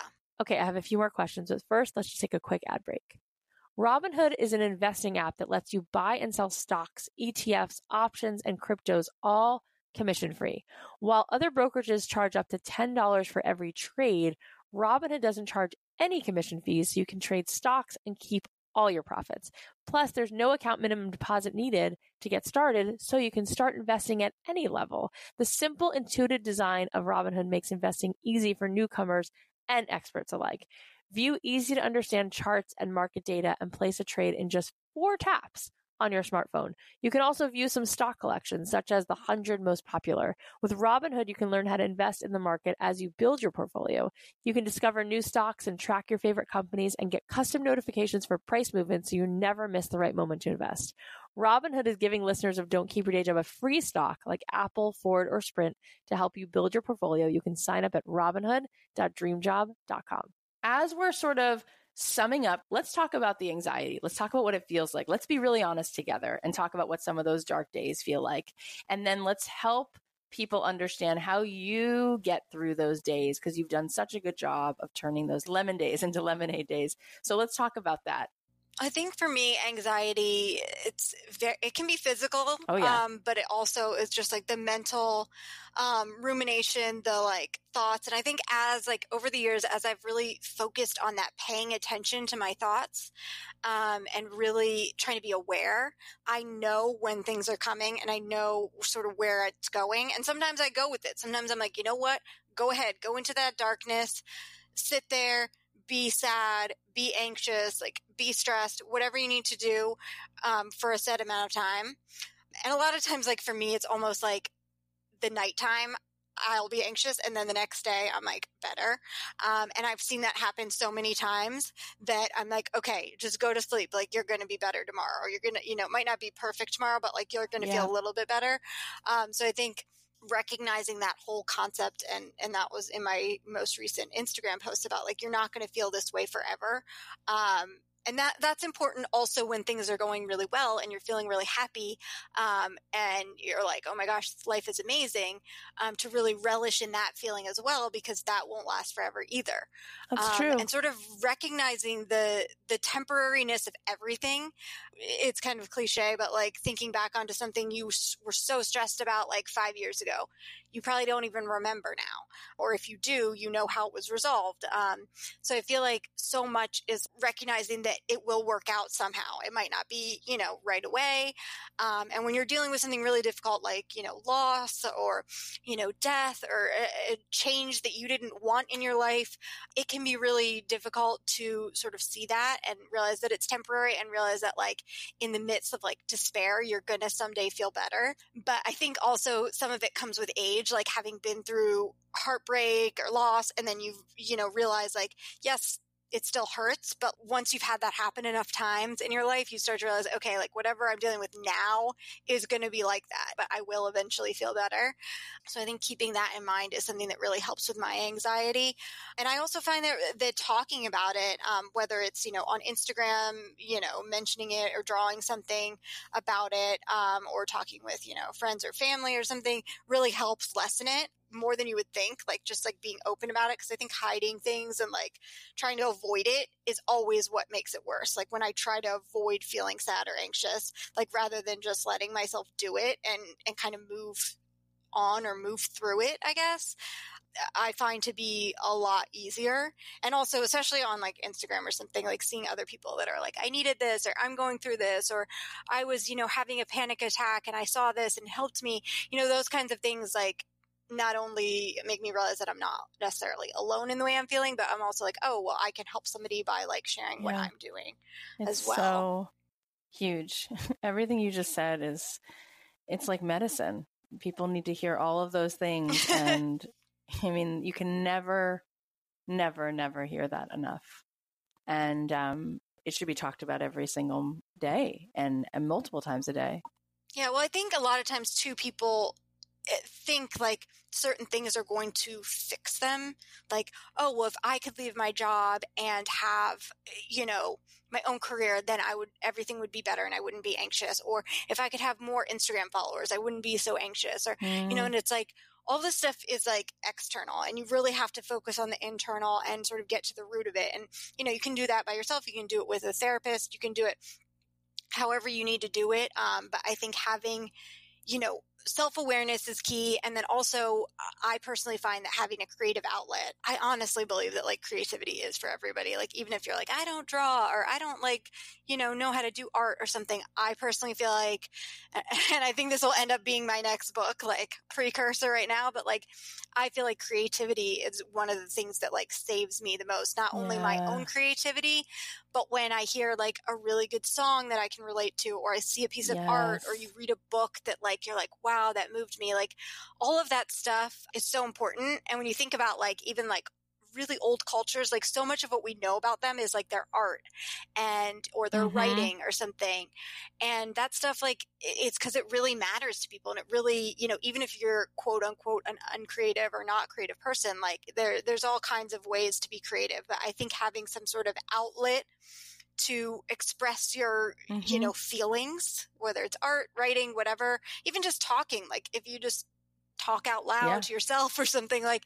Okay, I have a few more questions, but first, let's just take a quick ad break. Robinhood is an investing app that lets you buy and sell stocks, ETFs, options, and cryptos all commission free. While other brokerages charge up to $10 for every trade, Robinhood doesn't charge any commission fees, so you can trade stocks and keep all your profits. Plus, there's no account minimum deposit needed to get started, so you can start investing at any level. The simple, intuitive design of Robinhood makes investing easy for newcomers and experts alike. View easy to understand charts and market data and place a trade in just four taps on your smartphone. You can also view some stock collections, such as the 100 most popular. With Robinhood, you can learn how to invest in the market as you build your portfolio. You can discover new stocks and track your favorite companies and get custom notifications for price movements so you never miss the right moment to invest. Robinhood is giving listeners of Don't Keep Your Day Job a free stock like Apple, Ford, or Sprint to help you build your portfolio. You can sign up at robinhood.dreamjob.com. As we're sort of summing up, let's talk about the anxiety. Let's talk about what it feels like. Let's be really honest together and talk about what some of those dark days feel like. And then let's help people understand how you get through those days because you've done such a good job of turning those lemon days into lemonade days. So let's talk about that. I think for me, anxiety, it's very, it can be physical. Oh, yeah. Um, but it also is just like the mental, um, rumination, the like thoughts. And I think as like over the years, as I've really focused on that, paying attention to my thoughts, um, and really trying to be aware, I know when things are coming and I know sort of where it's going. And sometimes I go with it. Sometimes I'm like, you know what? Go ahead, go into that darkness, sit there, be sad, be anxious, like be stressed, whatever you need to do um, for a set amount of time. And a lot of times, like for me, it's almost like the nighttime. I'll be anxious, and then the next day I'm like better. Um, and I've seen that happen so many times that I'm like, okay, just go to sleep. Like you're going to be better tomorrow, or you're going to, you know, it might not be perfect tomorrow, but like you're going to Yeah. feel a little bit better. Um, so I think recognizing that whole concept and and that was in my most recent Instagram post about like you're not going to feel this way forever. Um and that that's important also when things are going really well and you're feeling really happy um, and you're like oh my gosh life is amazing um, to really relish in that feeling as well because that won't last forever either That's um, true. and sort of recognizing the the temporariness of everything it's kind of cliche but like thinking back onto something you were so stressed about like five years ago you probably don't even remember now or if you do you know how it was resolved. Um, so i feel like so much is recognizing that it will work out somehow. It might not be you know right away. Um, and when you're dealing with something really difficult like you know loss or you know death or a, a change that you didn't want in your life it can be really difficult to sort of see that and realize that it's temporary and realize that like in the midst of like despair you're gonna someday feel better. But i think also some of it comes with age like having been through heartbreak or loss and then you you know realize like yes it still hurts but once you've had that happen enough times in your life you start to realize okay like whatever i'm dealing with now is going to be like that but i will eventually feel better. So i think keeping that in mind is something that really helps with my anxiety. And I also find that that talking about it, um, whether it's you know on Instagram, you know mentioning it or drawing something about it, um, or talking with you know friends or family or something, really helps lessen it more than you would think. Like just like being open about it, because I think hiding things and like trying to avoid it is always what makes it worse. Like when I try to avoid feeling sad or anxious, like rather than just letting myself do it and and kind of move on or move through it, I guess. I find to be a lot easier. And also, especially on like Instagram or something, like seeing other people that are like, I needed this, or I'm going through this, or I was, you know, having a panic attack and I saw this and helped me, you know, those kinds of things like not only make me realize that I'm not necessarily alone in the way I'm feeling, but I'm also like, oh, well, I can help somebody by like sharing what I'm doing. It's as well. so huge. Everything you just said is it's like medicine. People need to hear all of those things and I mean, you can never never never hear that enough. And um it should be talked about every single day and, and multiple times a day. Yeah, well, I think a lot of times too, people Eh, think like certain things are going to fix them. Like, oh, well, if I could leave my job and have, eh, you know, my own career, then I would, everything would be better and I wouldn't be anxious. Or if I could have more Instagram followers, I wouldn't be so anxious. Or, you know, mm. and it's like, all this stuff is like external and you really have to focus on the internal and sort of get to the root of it. And, you know, you can do that by yourself. You can do it with a therapist. You can do it however you need to do it. Um, but I think having, you know, self awareness is key. And then also, uh, I personally find that having a creative outlet, I honestly believe that like creativity is for everybody. Like, even if you're like, I don't draw or I don't like, you know, know how to do art or something, I personally feel like, and I think this will end up being my next book, like precursor right now, but like, I feel like creativity is one of the things that like saves me the most. Not only my own creativity, but when I hear like a really good song that I can relate to, or I see a piece of art, or you read a book that like you're like, wow, that moved me. Like all of that stuff is so important. And when you think about like even like really old cultures, like so much of what we know about them is like their art and or their Mhm. writing or something. And that stuff like it's because it really matters to people and it really, you know, even if you're quote unquote an uncreative or not creative person, like there there's all kinds of ways to be creative. But I think having some sort of outlet to express your you Mhm. know feelings whether it's art writing whatever even just talking like if you just talk out loud yeah. to yourself or something like,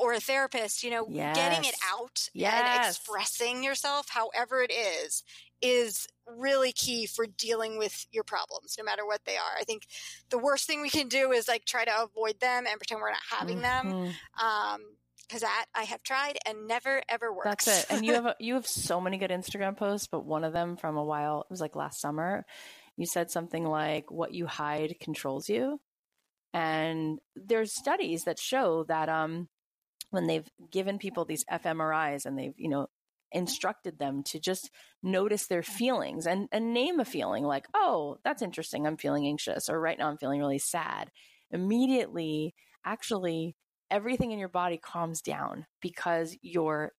or a therapist, you know, yes. getting it out yes. and expressing yourself, however it is, is really key for dealing with your problems, no matter what they are. I think the worst thing we can do is like try to avoid them and pretend we're not having mm-hmm. them. Um, because that I have tried and never ever works. That's it. And you have a, you have so many good Instagram posts, but one of them from a while it was like last summer. You said something like, "What you hide controls you," and there's studies that show that um, when they've given people these fMRIs and they've you know instructed them to just notice their feelings and, and name a feeling like, oh, that's interesting. I'm feeling anxious, or right now I'm feeling really sad. Immediately, actually, everything in your body calms down because you're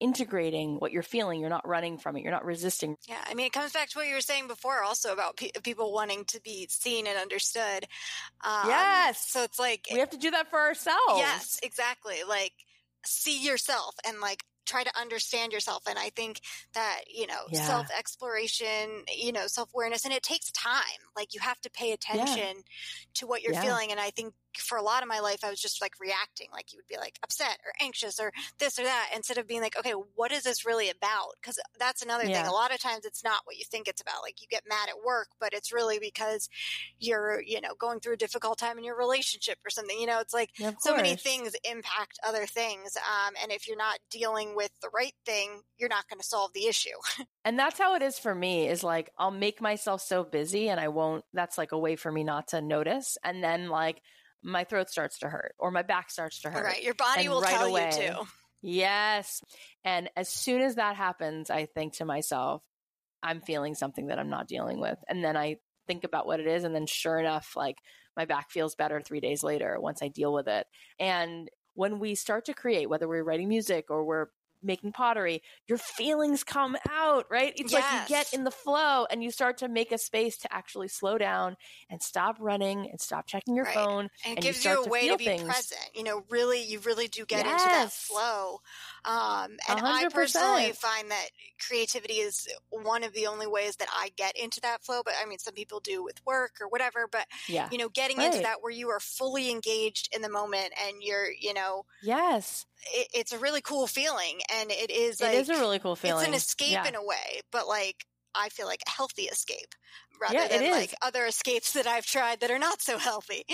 integrating what you're feeling. You're not running from it. You're not resisting. Yeah. I mean, it comes back to what you were saying before also about pe- people wanting to be seen and understood. Um, yes. So it's like, we have to do that for ourselves. Yes, exactly. Like, see yourself and like try to understand yourself. And I think that, you know, yeah. self exploration, you know, self awareness, and it takes time. Like you have to pay attention yeah. to what you're yeah. feeling. And I think for a lot of my life, I was just like reacting, like you would be like upset or anxious or this or that, instead of being like, okay, what is this really about? Because that's another yeah. thing. A lot of times it's not what you think it's about. Like you get mad at work, but it's really because you're, you know, going through a difficult time in your relationship or something. You know, it's like yeah, so many things impact other things. Um, and if you're not dealing with the right thing, you're not going to solve the issue. and that's how it is for me is like, I'll make myself so busy and I won't, that's like a way for me not to notice. And then like, my throat starts to hurt or my back starts to hurt. Right. Your body and will right tell away, you too. Yes. And as soon as that happens, I think to myself, I'm feeling something that I'm not dealing with. And then I think about what it is. And then sure enough, like my back feels better three days later once I deal with it. And when we start to create, whether we're writing music or we're making pottery, your feelings come out, right? It's yes. like you get in the flow and you start to make a space to actually slow down and stop running and stop checking your right. phone. And it gives you, you a way to, be things. present. You know, really, you really do get yes. into that flow. Um, and 100%. I personally find that creativity is one of the only ways that I get into that flow. But I mean, some people do with work or whatever. But yeah. you know, getting right. into that where you are fully engaged in the moment and you're, you know, yes, it, it's a really cool feeling, and it is. Like, it is a really cool feeling. It's an escape yeah. in a way, but like I feel like a healthy escape rather yeah, than like other escapes that I've tried that are not so healthy.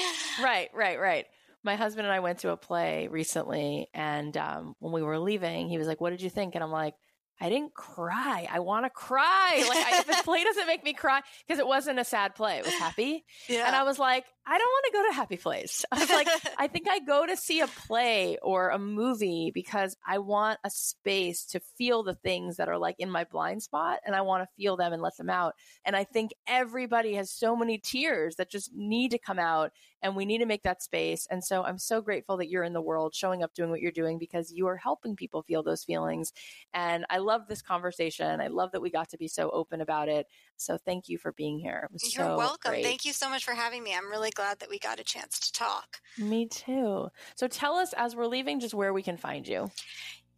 Right, right, right my husband and I went to a play recently, and um, when we were leaving, he was like, "What did you think?" And I'm like, "I didn't cry. I want to cry. Like, I, if this play doesn't make me cry, because it wasn't a sad play, it was happy." Yeah. And I was like, I don't want to go to happy place. I was like, I think I go to see a play or a movie because I want a space to feel the things that are like in my blind spot and I want to feel them and let them out. And I think everybody has so many tears that just need to come out and we need to make that space. And so I'm so grateful that you're in the world showing up doing what you're doing because you are helping people feel those feelings. And I love this conversation. I love that we got to be so open about it. So thank you for being here. You're so welcome. Great. Thank you so much for having me. I'm really glad that we got a chance to talk. Me too. So tell us as we're leaving just where we can find you.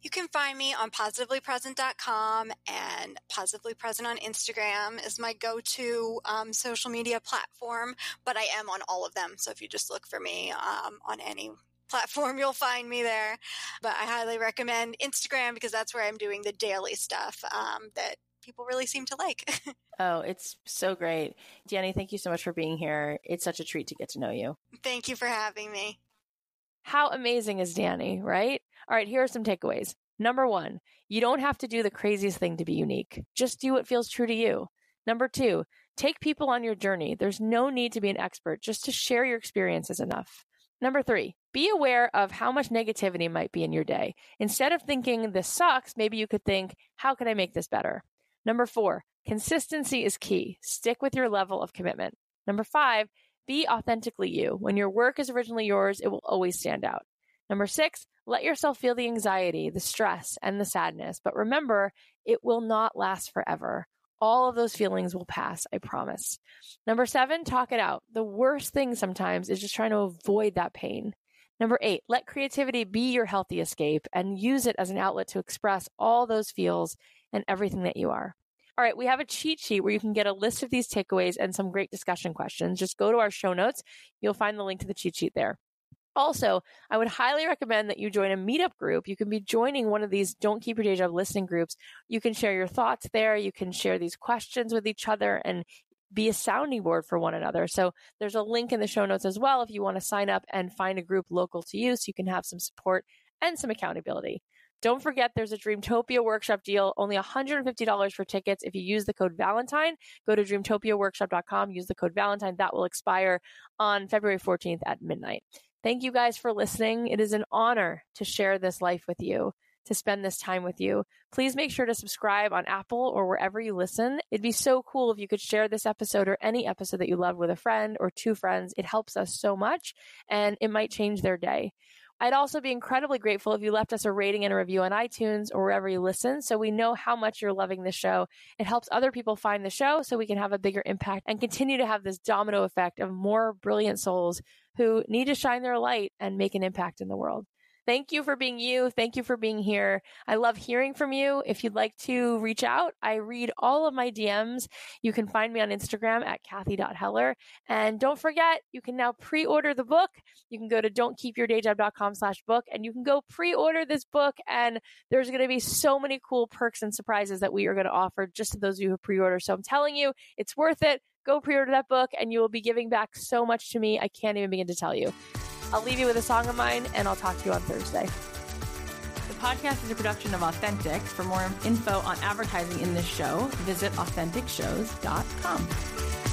You can find me on positivelypresent.com and Positively Present on Instagram is my go-to um, social media platform, but I am on all of them. So if you just look for me um, on any platform, you'll find me there. But I highly recommend Instagram because that's where I'm doing the daily stuff um, that people really seem to like. oh, it's so great. Dani, thank you so much for being here. It's such a treat to get to know you. Thank you for having me. How amazing is Dani, right? All right, here are some takeaways. Number one, you don't have to do the craziest thing to be unique. Just do what feels true to you. Number two, take people on your journey. There's no need to be an expert, just to share your experiences enough. Number three, be aware of how much negativity might be in your day. Instead of thinking this sucks, maybe you could think, how can I make this better? Number four, consistency is key. Stick with your level of commitment. Number five, be authentically you. When your work is originally yours, it will always stand out. Number six, let yourself feel the anxiety, the stress, and the sadness. But remember, it will not last forever. All of those feelings will pass, I promise. Number seven, talk it out. The worst thing sometimes is just trying to avoid that pain. Number eight, let creativity be your healthy escape and use it as an outlet to express all those feels and everything that you are. All right, we have a cheat sheet where you can get a list of these takeaways and some great discussion questions. Just go to our show notes. You'll find the link to the cheat sheet there. Also, I would highly recommend that you join a meetup group. You can be joining one of these Don't Keep Your Day Job listening groups. You can share your thoughts there. You can share these questions with each other and be a sounding board for one another. So there's a link in the show notes as well if you want to sign up and find a group local to you so you can have some support and some accountability. Don't forget there's a Dreamtopia workshop deal, only $150 for tickets. If you use the code Valentine, go to dreamtopiaworkshop.com, use the code Valentine. That will expire on February 14th at midnight. Thank you guys for listening. It is an honor to share this life with you, to spend this time with you. Please make sure to subscribe on Apple or wherever you listen. It'd be so cool if you could share this episode or any episode that you love with a friend or two friends. It helps us so much and it might change their day. I'd also be incredibly grateful if you left us a rating and a review on iTunes or wherever you listen so we know how much you're loving the show. It helps other people find the show so we can have a bigger impact and continue to have this domino effect of more brilliant souls who need to shine their light and make an impact in the world. Thank you for being you. Thank you for being here. I love hearing from you. If you'd like to reach out, I read all of my DMs. You can find me on Instagram at Cathy.Heller. And don't forget, you can now pre-order the book. You can go to don'tkeepyourdayjob.com slash book and you can go pre-order this book. And there's going to be so many cool perks and surprises that we are going to offer just to those of you who pre-order. So I'm telling you, it's worth it. Go pre-order that book and you will be giving back so much to me. I can't even begin to tell you. I'll leave you with a song of mine and I'll talk to you on Thursday. The podcast is a production of Authentic. For more info on advertising in this show, visit AuthenticShows.com.